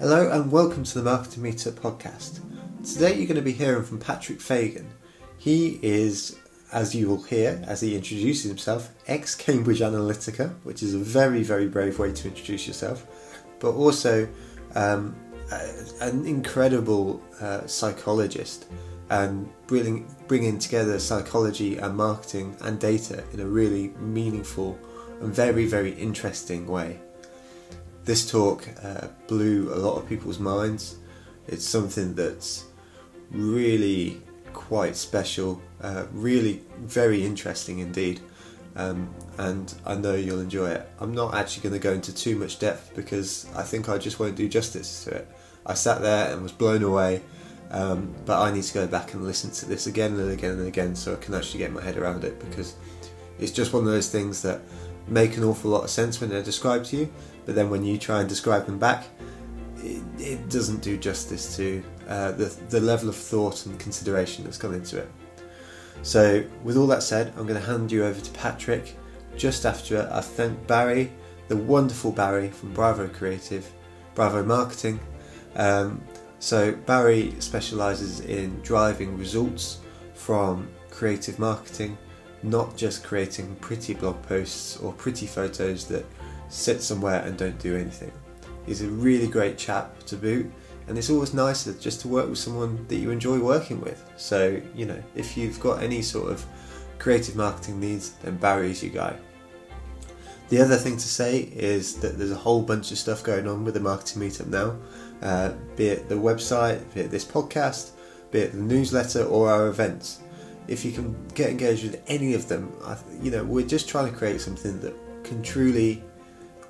Hello and welcome to the Marketing Meetup podcast. Today you're going to be hearing from Patrick Fagan. He is, as you will hear as he introduces himself, ex Cambridge Analytica, which is a very, very brave way to introduce yourself, but also um, an incredible uh, psychologist and bringing, bringing together psychology and marketing and data in a really meaningful and very, very interesting way. This talk uh, blew a lot of people's minds. It's something that's really quite special, uh, really very interesting indeed. Um, and I know you'll enjoy it. I'm not actually going to go into too much depth because I think I just won't do justice to it. I sat there and was blown away, um, but I need to go back and listen to this again and again and again so I can actually get my head around it because it's just one of those things that make an awful lot of sense when they're described to you, but then when you try and describe them back, it, it doesn't do justice to uh, the, the level of thought and consideration that's gone into it. So, with all that said, I'm going to hand you over to Patrick just after I thank Barry, the wonderful Barry from Bravo Creative, Bravo Marketing. Um, so, Barry specialises in driving results from creative marketing not just creating pretty blog posts or pretty photos that sit somewhere and don't do anything. He's a really great chap to boot, and it's always nicer just to work with someone that you enjoy working with. So, you know, if you've got any sort of creative marketing needs, then Barry's your guy. The other thing to say is that there's a whole bunch of stuff going on with the marketing meetup now, uh, be it the website, be it this podcast, be it the newsletter, or our events if you can get engaged with any of them, you know, we're just trying to create something that can truly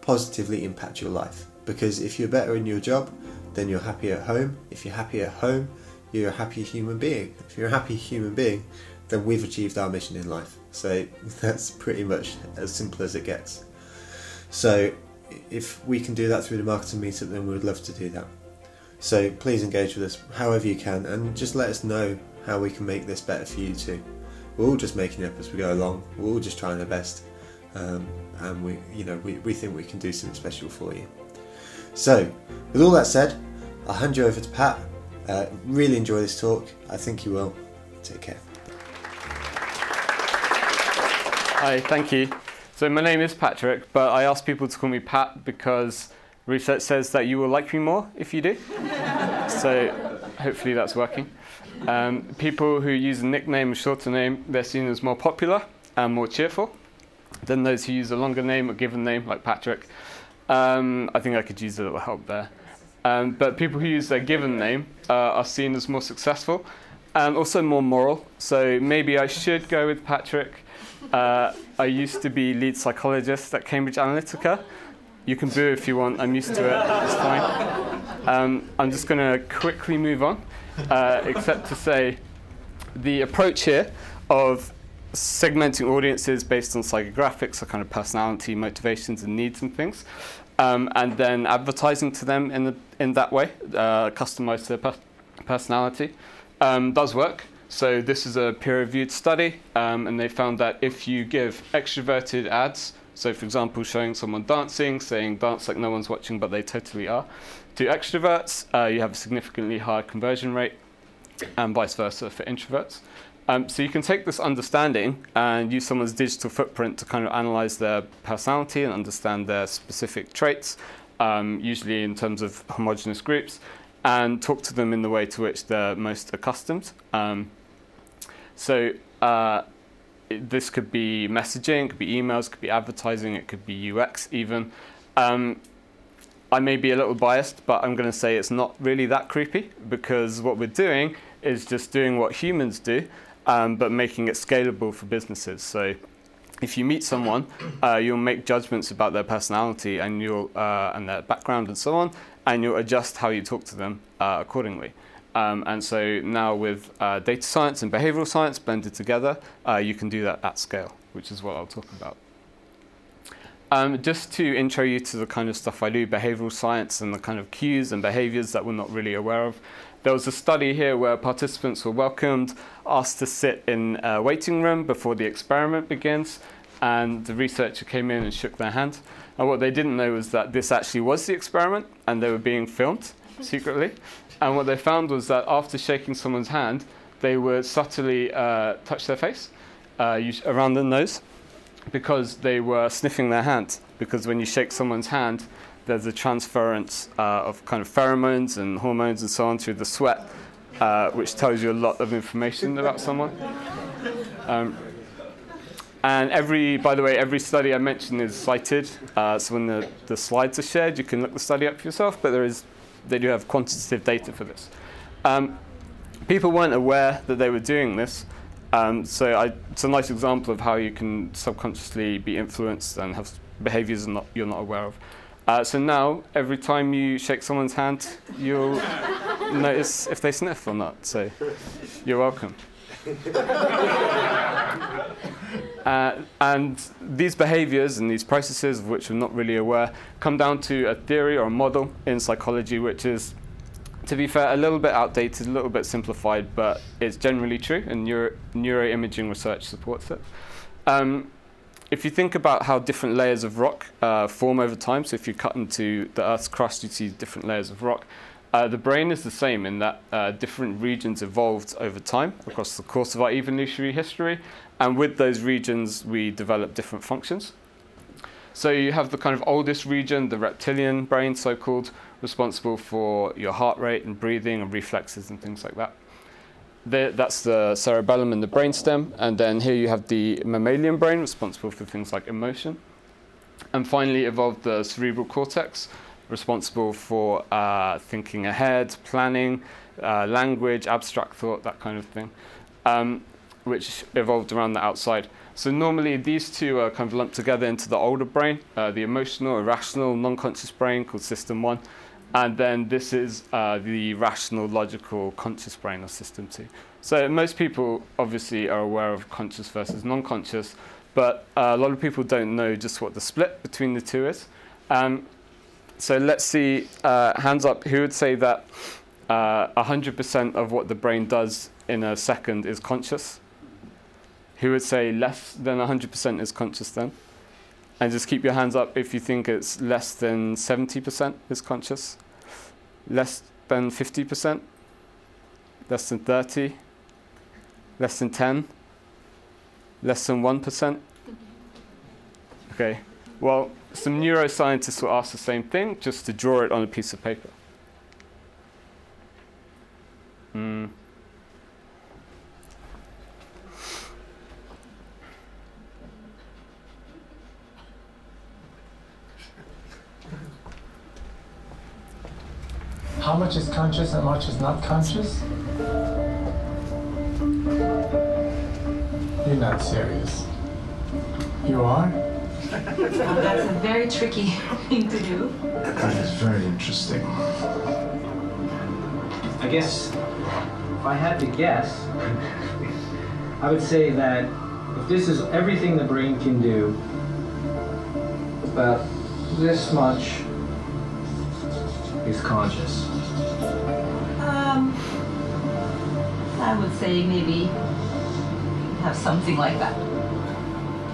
positively impact your life. Because if you're better in your job, then you're happy at home. If you're happy at home, you're a happy human being. If you're a happy human being, then we've achieved our mission in life. So that's pretty much as simple as it gets. So if we can do that through the marketing meetup, then we would love to do that. So please engage with us however you can and just let us know how we can make this better for you too. We're all just making it up as we go along. We're all just trying our best, um, and we, you know, we, we think we can do something special for you. So, with all that said, I'll hand you over to Pat. Uh, really enjoy this talk. I think you will. Take care. Hi, thank you. So my name is Patrick, but I ask people to call me Pat because research says that you will like me more if you do. so hopefully that's working. Um, people who use a nickname, a shorter name, they're seen as more popular and more cheerful than those who use a longer name, or given name, like Patrick. Um, I think I could use a little help there. Um, but people who use their given name uh, are seen as more successful and also more moral. So maybe I should go with Patrick. Uh, I used to be lead psychologist at Cambridge Analytica. You can boo if you want, I'm used to it, it's fine. Um, I'm just going to quickly move on uh, except to say the approach here of segmenting audiences based on psychographics, a kind of personality, motivations, and needs and things, um, and then advertising to them in, the, in that way, uh, customized to their per- personality, um, does work. So this is a peer-reviewed study, um, and they found that if you give extroverted ads, so for example, showing someone dancing, saying dance like no one's watching, but they totally are, to extroverts, uh, you have a significantly higher conversion rate, and vice versa for introverts. Um, so you can take this understanding and use someone's digital footprint to kind of analyze their personality and understand their specific traits, um, usually in terms of homogeneous groups, and talk to them in the way to which they're most accustomed. Um, so uh, this could be messaging, it could be emails, it could be advertising, it could be UX even. Um, I may be a little biased, but I'm going to say it's not really that creepy because what we're doing is just doing what humans do, um, but making it scalable for businesses. So if you meet someone, uh, you'll make judgments about their personality and you'll uh, and their background and so on, and you'll adjust how you talk to them uh, accordingly. Um, and so now with uh, data science and behavioral science blended together, uh, you can do that at scale, which is what I'll talk about. Um, just to intro you to the kind of stuff I do, behavioral science and the kind of cues and behaviors that we're not really aware of. There was a study here where participants were welcomed, asked to sit in a waiting room before the experiment begins, and the researcher came in and shook their hand. And what they didn't know was that this actually was the experiment and they were being filmed. secretly. And what they found was that after shaking someone's hand, they would subtly uh, touch their face uh, around the nose because they were sniffing their hand. Because when you shake someone's hand, there's a transference uh, of kind of pheromones and hormones and so on through the sweat, uh, which tells you a lot of information about someone. Um, and every, by the way, every study I mentioned is cited. Uh, so when the, the slides are shared, you can look the study up for yourself. But there is, they do have quantitative data for this. Um, people weren't aware that they were doing this. Um, so I, it's a nice example of how you can subconsciously be influenced and have behaviors not, you're not aware of. Uh, so now, every time you shake someone's hand, you'll notice if they sniff or not. So you're welcome. uh, and these behaviors and these processes, of which we're not really aware, come down to a theory or a model in psychology, which is, to be fair, a little bit outdated, a little bit simplified, but it's generally true, and neuro- neuroimaging research supports it. Um, if you think about how different layers of rock uh, form over time, so if you cut into the Earth's crust, you see different layers of rock. Uh, the brain is the same in that uh, different regions evolved over time across the course of our evolutionary history, and with those regions, we develop different functions. So you have the kind of oldest region, the reptilian brain, so called, responsible for your heart rate and breathing and reflexes and things like that. The, that's the cerebellum and the brainstem, and then here you have the mammalian brain, responsible for things like emotion. And finally, evolved the cerebral cortex, responsible for uh, thinking ahead, planning, uh, language, abstract thought, that kind of thing, um, which evolved around the outside. So normally these two are kind of lumped together into the older brain, uh, the emotional, irrational, non-conscious brain called system one, and then this is uh, the rational, logical, conscious brain or system two. So most people obviously are aware of conscious versus non-conscious, but uh, a lot of people don't know just what the split between the two is. Um, so let's see, uh, hands up, who would say that uh, 100% of what the brain does in a second is conscious? Who would say less than 100% is conscious then? And just keep your hands up if you think it's less than 70% is conscious, less than 50%, less than 30, less than 10, less than 1%. Okay, well, some neuroscientists will ask the same thing, just to draw it on a piece of paper. Mm. How much is conscious and how much is not conscious? You're not serious. You are? That's a very tricky thing to do. That is very interesting. I guess if I had to guess, I would say that if this is everything the brain can do, about this much is conscious. I would say maybe have something like that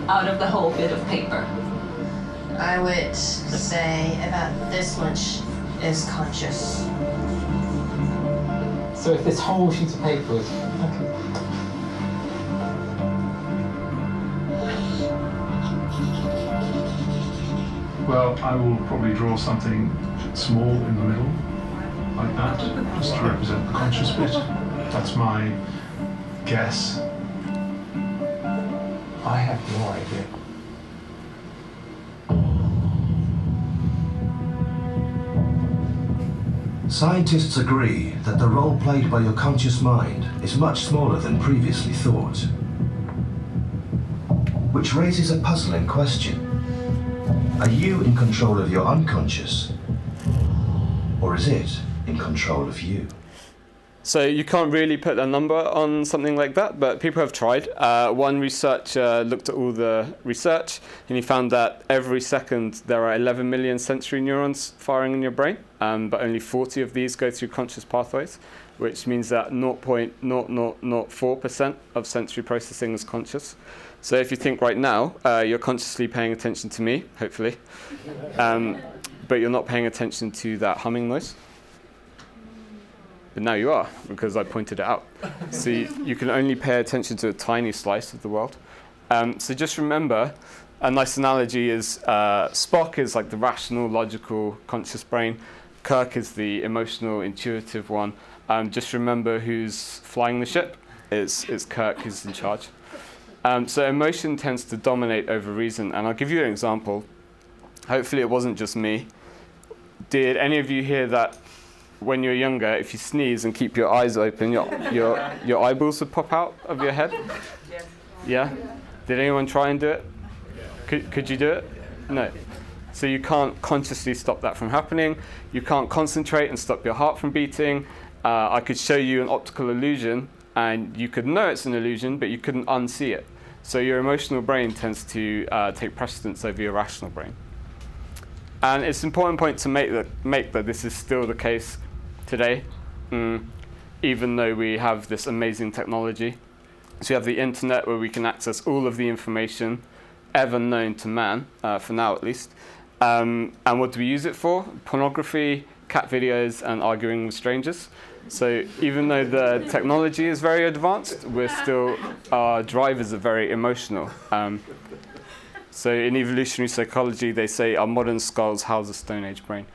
out of the whole bit of paper. I would say about this much is conscious. So if this whole sheet of paper was okay. Well, I will probably draw something small in the middle, like that, just to represent the conscious bit. That's my guess. I have no idea. Scientists agree that the role played by your conscious mind is much smaller than previously thought. Which raises a puzzling question. Are you in control of your unconscious? Or is it in control of you? So you can't really put a number on something like that, but people have tried. Uh, one researcher looked at all the research, and he found that every second there are 11 million sensory neurons firing in your brain, um, but only 40 of these go through conscious pathways, which means that 0.0004% of sensory processing is conscious. So if you think right now, uh, you're consciously paying attention to me, hopefully, um, but you're not paying attention to that humming noise. But now you are because I pointed it out. So you, you can only pay attention to a tiny slice of the world. Um, so just remember, a nice analogy is uh, Spock is like the rational, logical, conscious brain. Kirk is the emotional, intuitive one. Um, just remember who's flying the ship. It's, it's Kirk who's in charge. Um, so emotion tends to dominate over reason. And I'll give you an example. Hopefully, it wasn't just me. Did any of you hear that when you're younger, if you sneeze and keep your eyes open, your, your, your eyeballs would pop out of your head? Yeah? Did anyone try and do it? Could, could you do it? No. So you can't consciously stop that from happening. You can't concentrate and stop your heart from beating. Uh, I could show you an optical illusion, and you could know it's an illusion, but you couldn't unsee it. So your emotional brain tends to uh, take precedence over your rational brain. And it's an important point to make that, make that this is still the case today, mm, even though we have this amazing technology. So you have the internet where we can access all of the information ever known to man, uh, for now at least. Um, and what do we use it for? Pornography, cat videos, and arguing with strangers. So even though the technology is very advanced, we're still our drivers are very emotional. Um, so in evolutionary psychology, they say our modern skulls house a Stone Age brain.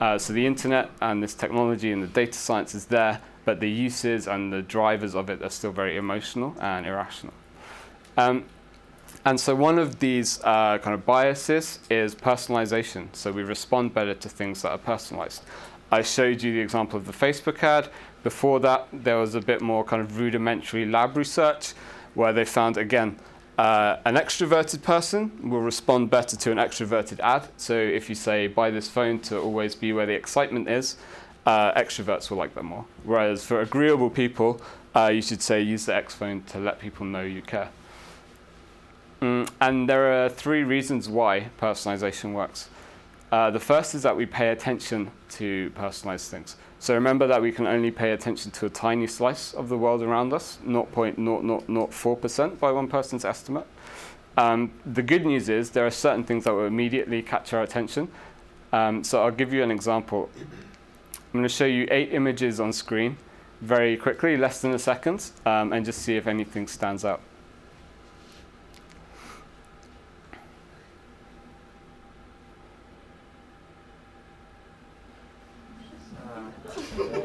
Uh, so the internet and this technology and the data science is there, but the uses and the drivers of it are still very emotional and irrational. Um, and so one of these uh, kind of biases is personalization. So we respond better to things that are personalized. I showed you the example of the Facebook ad. Before that, there was a bit more kind of rudimentary lab research where they found, again, uh, an extroverted person will respond better to an extroverted ad. So if you say, buy this phone to always be where the excitement is, uh, extroverts will like that more. Whereas for agreeable people, uh, you should say, use the X phone to let people know you care. Mm, and there are three reasons why personalization works. Uh, the first is that we pay attention to personalized things. So remember that we can only pay attention to a tiny slice of the world around us, 0.0004% by one person's estimate. Um, the good news is there are certain things that will immediately catch our attention. Um, so I'll give you an example. I'm going to show you eight images on screen very quickly, less than a second, um, and just see if anything stands out.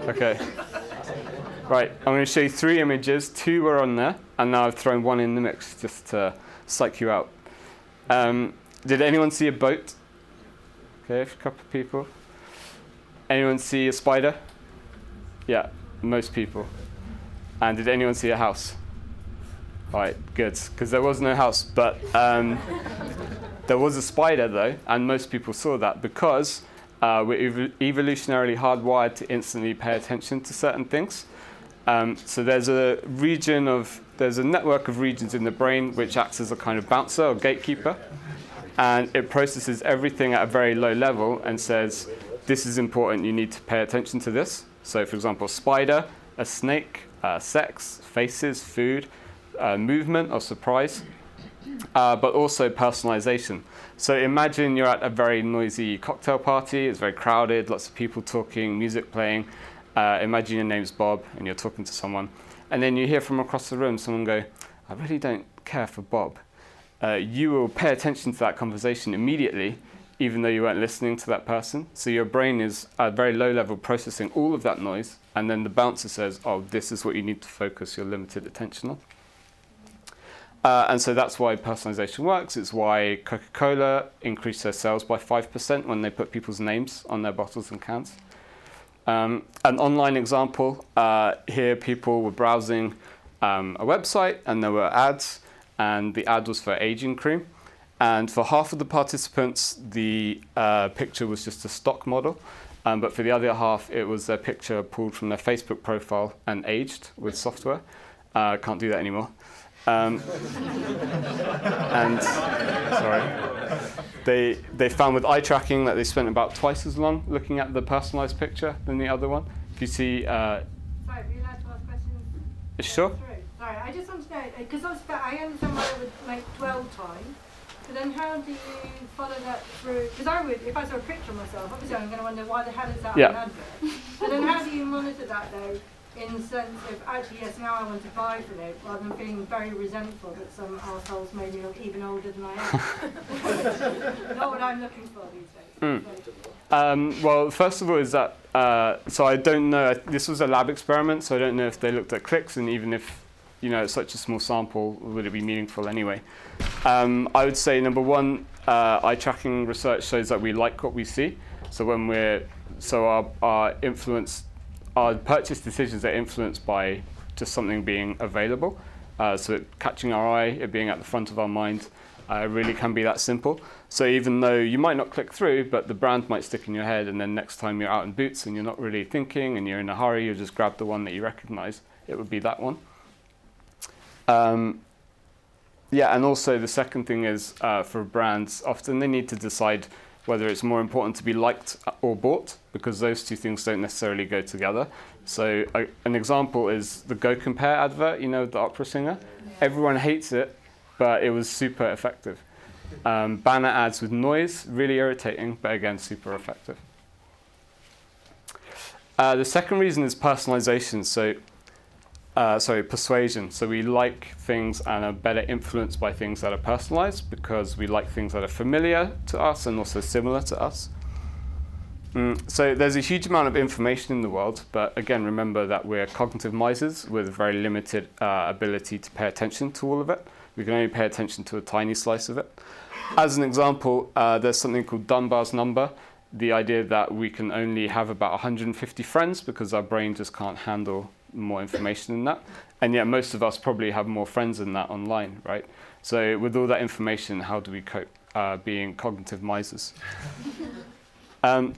Okay. Right, I'm going to show you three images. Two were on there, and now I've thrown one in the mix just to psych you out. Um, did anyone see a boat? Okay, a couple of people. Anyone see a spider? Yeah, most people. And did anyone see a house? Right, good, because there was no house, but um, there was a spider though, and most people saw that because uh, we're ev- evolutionarily hardwired to instantly pay attention to certain things. Um, so there's a region of, there's a network of regions in the brain which acts as a kind of bouncer or gatekeeper, and it processes everything at a very low level and says, this is important, you need to pay attention to this. So, for example, spider, a snake, uh, sex, faces, food, uh, movement or surprise, uh, but also personalization. So imagine you're at a very noisy cocktail party, it's very crowded, lots of people talking, music playing. Uh, imagine your name's Bob and you're talking to someone. And then you hear from across the room someone go, I really don't care for Bob. Uh, you will pay attention to that conversation immediately, even though you weren't listening to that person. So your brain is at very low level processing all of that noise, and then the bouncer says, Oh, this is what you need to focus your limited attention on. Uh, and so that's why personalization works. It's why Coca Cola increased their sales by 5% when they put people's names on their bottles and cans. Um, an online example uh, here, people were browsing um, a website and there were ads, and the ad was for aging cream. And for half of the participants, the uh, picture was just a stock model. Um, but for the other half, it was a picture pulled from their Facebook profile and aged with software. Uh, can't do that anymore. Um, and sorry, they they found with eye tracking that they spent about twice as long looking at the personalized picture than the other one. If you see, uh, Sorry, are you allowed to ask questions? sure. Through? Sorry, I just want to know because I I understand why it would make dwell time, But then how do you follow that through? Because I would, if I saw a picture of myself, obviously I'm going to wonder why the hell is that Yeah. on an advert? But then how do you monitor that though? In the sense of actually, yes, now I want to buy from it, rather than feeling very resentful that some assholes made me look even older than I am. Not what I'm looking for these days. So- Um, well, first of all, is that uh, so I don't know. This was a lab experiment, so I don't know if they looked at clicks, and even if you know it's such a small sample, would it be meaningful anyway? Um, I would say number one, uh, eye tracking research shows that we like what we see. So when we're so our, our influence, our purchase decisions are influenced by just something being available. Uh, so catching our eye, it being at the front of our mind, uh, really can be that simple. So even though you might not click through, but the brand might stick in your head, and then next time you're out in Boots and you're not really thinking and you're in a hurry, you just grab the one that you recognize. It would be that one. Um, yeah, and also the second thing is uh, for brands, often they need to decide whether it's more important to be liked or bought, because those two things don't necessarily go together. So an example is the Go Compare advert, you know, the opera singer. Everyone hates it, but it was super effective. Um, banner ads with noise, really irritating, but again, super effective. Uh, the second reason is personalization. So, uh, sorry, persuasion. So we like things and are better influenced by things that are personalized because we like things that are familiar to us and also similar to us. Mm, so there's a huge amount of information in the world, but again, remember that we're cognitive misers with very limited uh, ability to pay attention to all of it. We can only pay attention to a tiny slice of it. As an example, uh, there's something called Dunbar's number, the idea that we can only have about 150 friends because our brain just can't handle more information than that. And yet, most of us probably have more friends than that online, right? So, with all that information, how do we cope uh, being cognitive misers? um,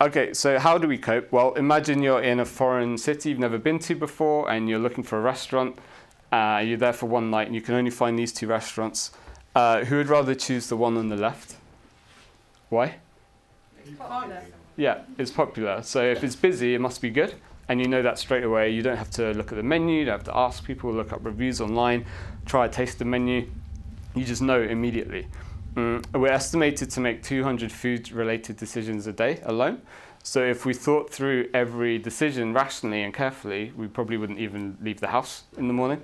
okay, so how do we cope? Well, imagine you're in a foreign city you've never been to before and you're looking for a restaurant. Uh, you're there for one night and you can only find these two restaurants. Uh, who would rather choose the one on the left? Why? Yeah, it's popular. So if it's busy, it must be good. And you know that straight away. You don't have to look at the menu, you don't have to ask people, look up reviews online, try to taste the menu. You just know immediately. Mm, we're estimated to make 200 food related decisions a day alone. So if we thought through every decision rationally and carefully, we probably wouldn't even leave the house in the morning.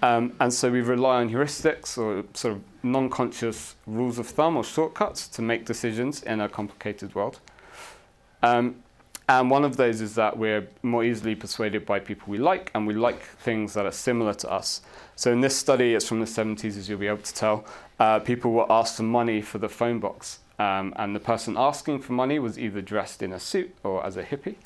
Um, and so we rely on heuristics or sort of non conscious rules of thumb or shortcuts to make decisions in a complicated world. Um, and one of those is that we're more easily persuaded by people we like, and we like things that are similar to us. So in this study, it's from the 70s, as you'll be able to tell, uh, people were asked for money for the phone box. Um, and the person asking for money was either dressed in a suit or as a hippie.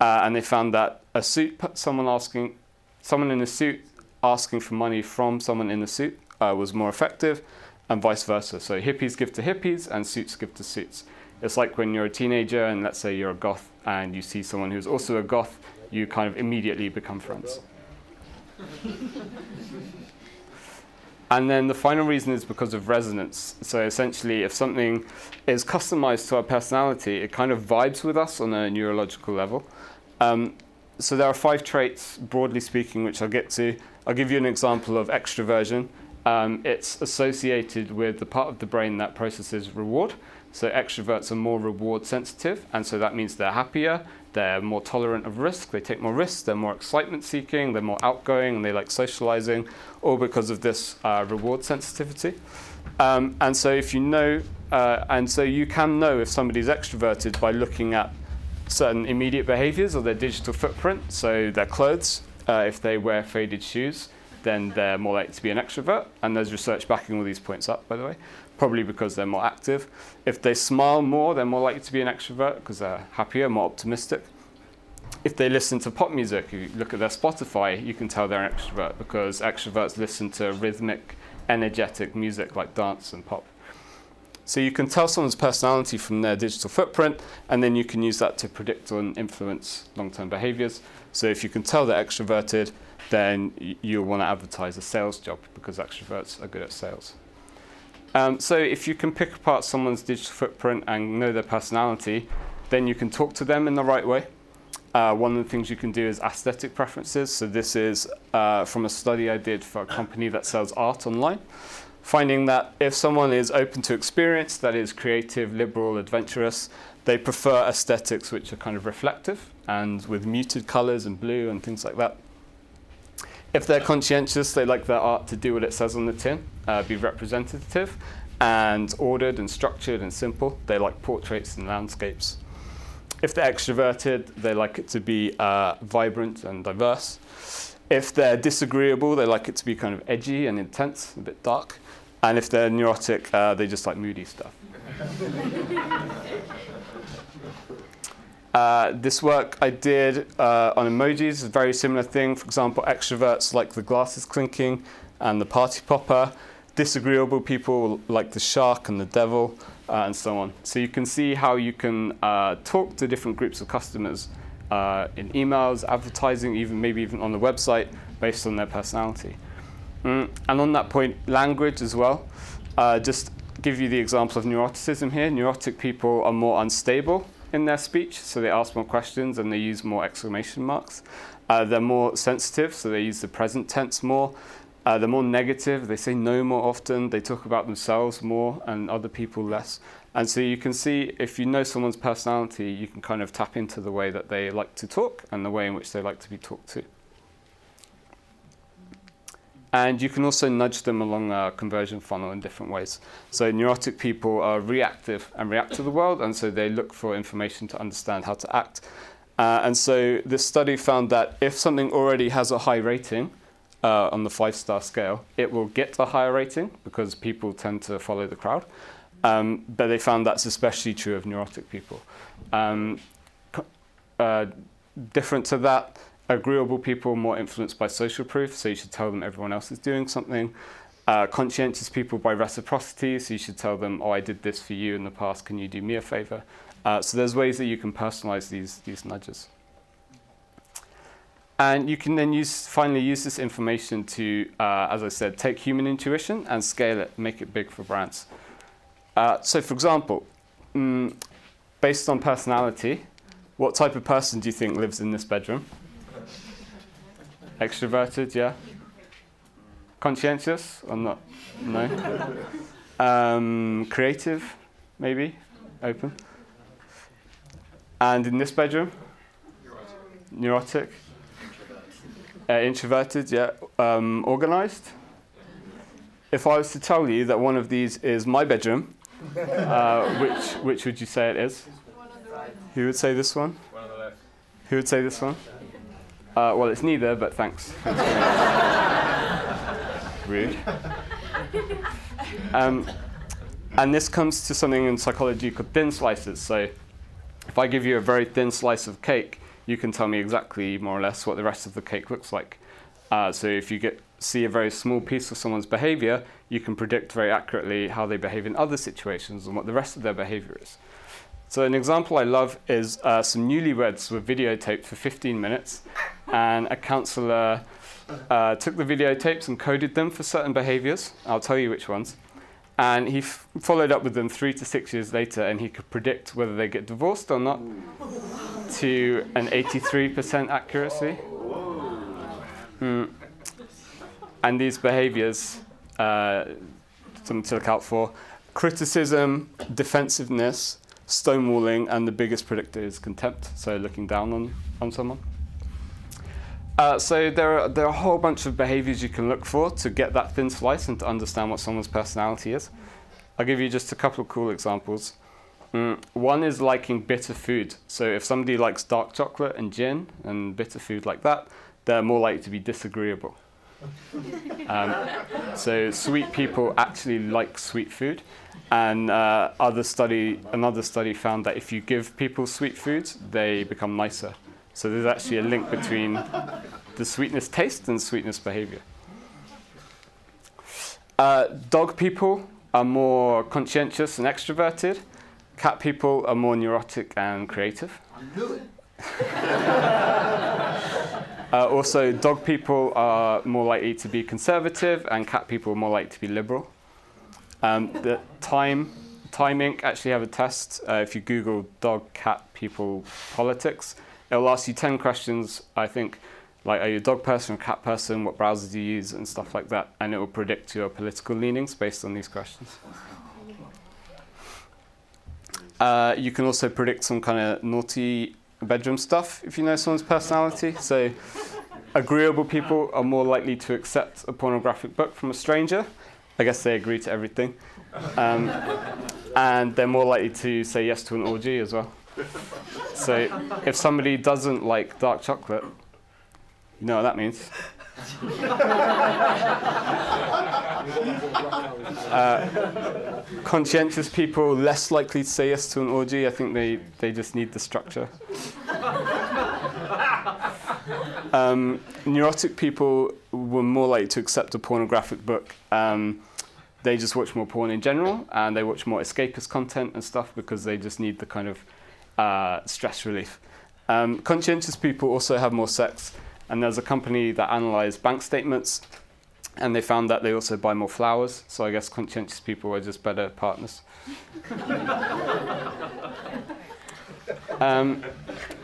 Uh, and they found that a suit, someone asking, someone in a suit asking for money from someone in a suit uh, was more effective, and vice versa. So hippies give to hippies, and suits give to suits. It's like when you're a teenager, and let's say you're a goth, and you see someone who's also a goth, you kind of immediately become friends. And then the final reason is because of resonance. So essentially, if something is customized to our personality, it kind of vibes with us on a neurological level. Um, so there are five traits, broadly speaking, which I'll get to. I'll give you an example of extroversion. Um, it's associated with the part of the brain that processes reward. So extroverts are more reward sensitive, and so that means they're happier, they're more tolerant of risk, they take more risks, they're more excitement seeking, they're more outgoing, and they like socializing, all because of this uh, reward sensitivity. Um, and so if you know, uh, and so you can know if somebody's extroverted by looking at certain immediate behaviors or their digital footprint, so their clothes, uh, if they wear faded shoes, then they're more likely to be an extrovert. And there's research backing all these points up, by the way, probably because they're more active. If they smile more, they're more likely to be an extrovert because they're happier, more optimistic. If they listen to pop music, you look at their Spotify, you can tell they're an extrovert because extroverts listen to rhythmic, energetic music like dance and pop. So you can tell someone's personality from their digital footprint, and then you can use that to predict and influence long-term behaviors. So if you can tell they're extroverted, then you'll want to advertise a sales job because extroverts are good at sales. Um, so if you can pick apart someone's digital footprint and know their personality, then you can talk to them in the right way. Uh, one of the things you can do is aesthetic preferences. So this is uh, from a study I did for a company that sells art online. finding that if someone is open to experience, that is creative, liberal, adventurous, they prefer aesthetics which are kind of reflective and with muted colours and blue and things like that. If they're conscientious, they like their art to do what it says on the tin, uh, be representative and ordered and structured and simple. They like portraits and landscapes. If they're extroverted, they like it to be uh, vibrant and diverse. If they're disagreeable, they like it to be kind of edgy and intense, a bit dark. And if they're neurotic, uh, they just like moody stuff. Uh, this work I did uh, on emojis is a very similar thing. For example, extroverts like the glasses clinking and the party popper. Disagreeable people like the shark and the devil, uh, and so on. So you can see how you can uh, talk to different groups of customers uh, in emails, advertising, even maybe even on the website, based on their personality. Mm, and on that point, language as well. Just give you the example of neuroticism here. Neurotic people are more unstable in their speech, so they ask more questions and they use more exclamation marks. Uh, they're more sensitive, so they use the present tense more. Uh, they're more negative, they say no more often, they talk about themselves more and other people less. And so you can see if you know someone's personality, you can kind of tap into the way that they like to talk and the way in which they like to be talked to. And you can also nudge them along a conversion funnel in different ways. So, neurotic people are reactive and react to the world, and so they look for information to understand how to act. Uh, and so, this study found that if something already has a high rating uh, on the five star scale, it will get a higher rating because people tend to follow the crowd. Um, but they found that's especially true of neurotic people. Um, uh, different to that, agreeable people more influenced by social proof, so you should tell them everyone else is doing something. Uh, conscientious people by reciprocity, so you should tell them, oh, I did this for you in the past, can you do me a favor? Uh, so there's ways that you can personalize these, these nudges. And you can then use, finally use this information to, uh, as I said, take human intuition and scale it, make it big for brands. Uh, so, for example, mm, based on personality, what type of person do you think lives in this bedroom? Extroverted, yeah. Conscientious or not? No. Um, creative, maybe. Open. And in this bedroom? Neurotic. Uh, introverted, yeah. Um, organized. If I was to tell you that one of these is my bedroom, uh, which which would you say it is? Who would say this one? One on the left. Who would say this one? Uh, well, it's neither, but thanks. Rude. Um, and this comes to something in psychology called thin slices. So, if I give you a very thin slice of cake, you can tell me exactly, more or less, what the rest of the cake looks like. Uh, so, if you get see a very small piece of someone's behavior, you can predict very accurately how they behave in other situations and what the rest of their behavior is. So, an example I love is uh, some newlyweds were videotaped for 15 minutes, and a counselor uh, took the videotapes and coded them for certain behaviors. I'll tell you which ones. And he f- followed up with them three to six years later, and he could predict whether they get divorced or not to an 83% accuracy. Mm. And these behaviors, uh, something to look out for criticism, defensiveness, stonewalling, and the biggest predictor is contempt, so looking down on, on someone. Uh, so there are, there are a whole bunch of behaviors you can look for to get that thin slice and to understand what someone's personality is. I'll give you just a couple of cool examples. Mm, one is liking bitter food. So if somebody likes dark chocolate and gin and bitter food like that, they're more likely to be disagreeable. Um, so sweet people actually like sweet food, and uh, other study another study found that if you give people sweet foods, they become nicer. So there's actually a link between the sweetness taste and sweetness behavior. Uh, dog people are more conscientious and extroverted. Cat people are more neurotic and creative. Uh, also, dog people are more likely to be conservative, and cat people are more likely to be liberal. Um, the time, Time Inc. actually have a test. Uh, if you Google dog, cat, people, politics, it'll ask you 10 questions, I think, like are you a dog person or cat person, what browser do you use, and stuff like that, and it will predict your political leanings based on these questions. Uh, you can also predict some kind of naughty bedroom stuff if you know someone's personality. So, agreeable people are more likely to accept a pornographic book from a stranger. I guess they agree to everything. Um, and they're more likely to say yes to an orgy as well. So, if somebody doesn't like dark chocolate, you know what that means. Uh, conscientious people less likely to say yes to an orgy. I think they, they just need the structure. Um, neurotic people were more likely to accept a pornographic book. Um, they just watch more porn in general, and they watch more escapist content and stuff because they just need the kind of uh, stress relief. Um, conscientious people also have more sex, and there's a company that analysed bank statements, and they found that they also buy more flowers. So I guess conscientious people are just better partners. um,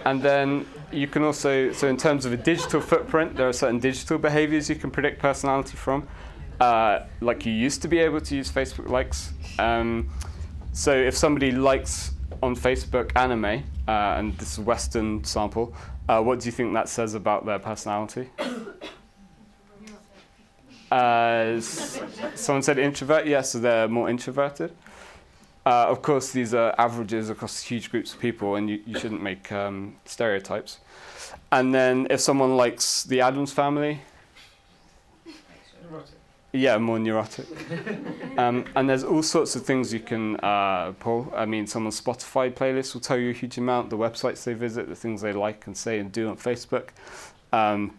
and then you can also, so in terms of a digital footprint, there are certain digital behaviors you can predict personality from. Uh, like you used to be able to use Facebook likes. Um, so if somebody likes on Facebook anime, uh, and this Western sample, uh, what do you think that says about their personality? Uh, s- someone said introvert. Yes, so they're more introverted. Uh, of course, these are averages across huge groups of people, and you, you shouldn't make um, stereotypes. And then, if someone likes the Addams family, yeah, more neurotic. um, and there's all sorts of things you can uh, pull. I mean, someone's Spotify playlist will tell you a huge amount. The websites they visit, the things they like and say and do on Facebook. Um,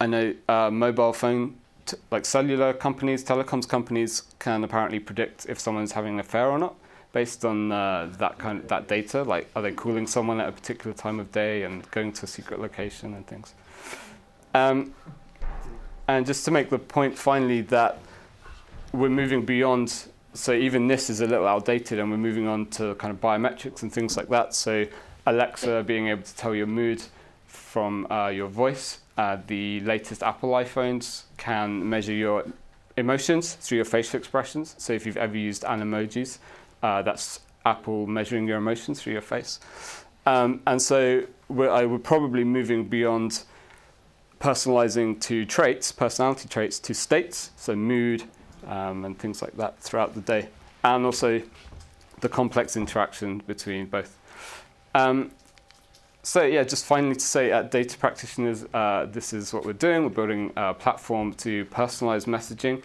I know uh, mobile phone, t- like cellular companies, telecoms companies, can apparently predict if someone's having an affair or not, based on uh, that kind of that data. Like, are they calling someone at a particular time of day and going to a secret location and things. Um, and just to make the point finally that we're moving beyond, so even this is a little outdated, and we're moving on to kind of biometrics and things like that. So Alexa being able to tell your mood from uh, your voice. Uh, the latest Apple iPhones can measure your emotions through your facial expressions. So if you've ever used Animojis, uh, that's Apple measuring your emotions through your face. Um, and so I, we're probably moving beyond personalizing to traits, personality traits, to states, so mood um, and things like that throughout the day, and also the complex interaction between both. Um, so yeah, just finally to say at Data Practitioners, uh, this is what we're doing. We're building a platform to personalize messaging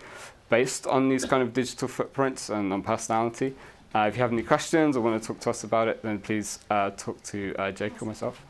based on these kind of digital footprints and on personality. Uh, if you have any questions or want to talk to us about it, then please uh, talk to uh, Jake or myself.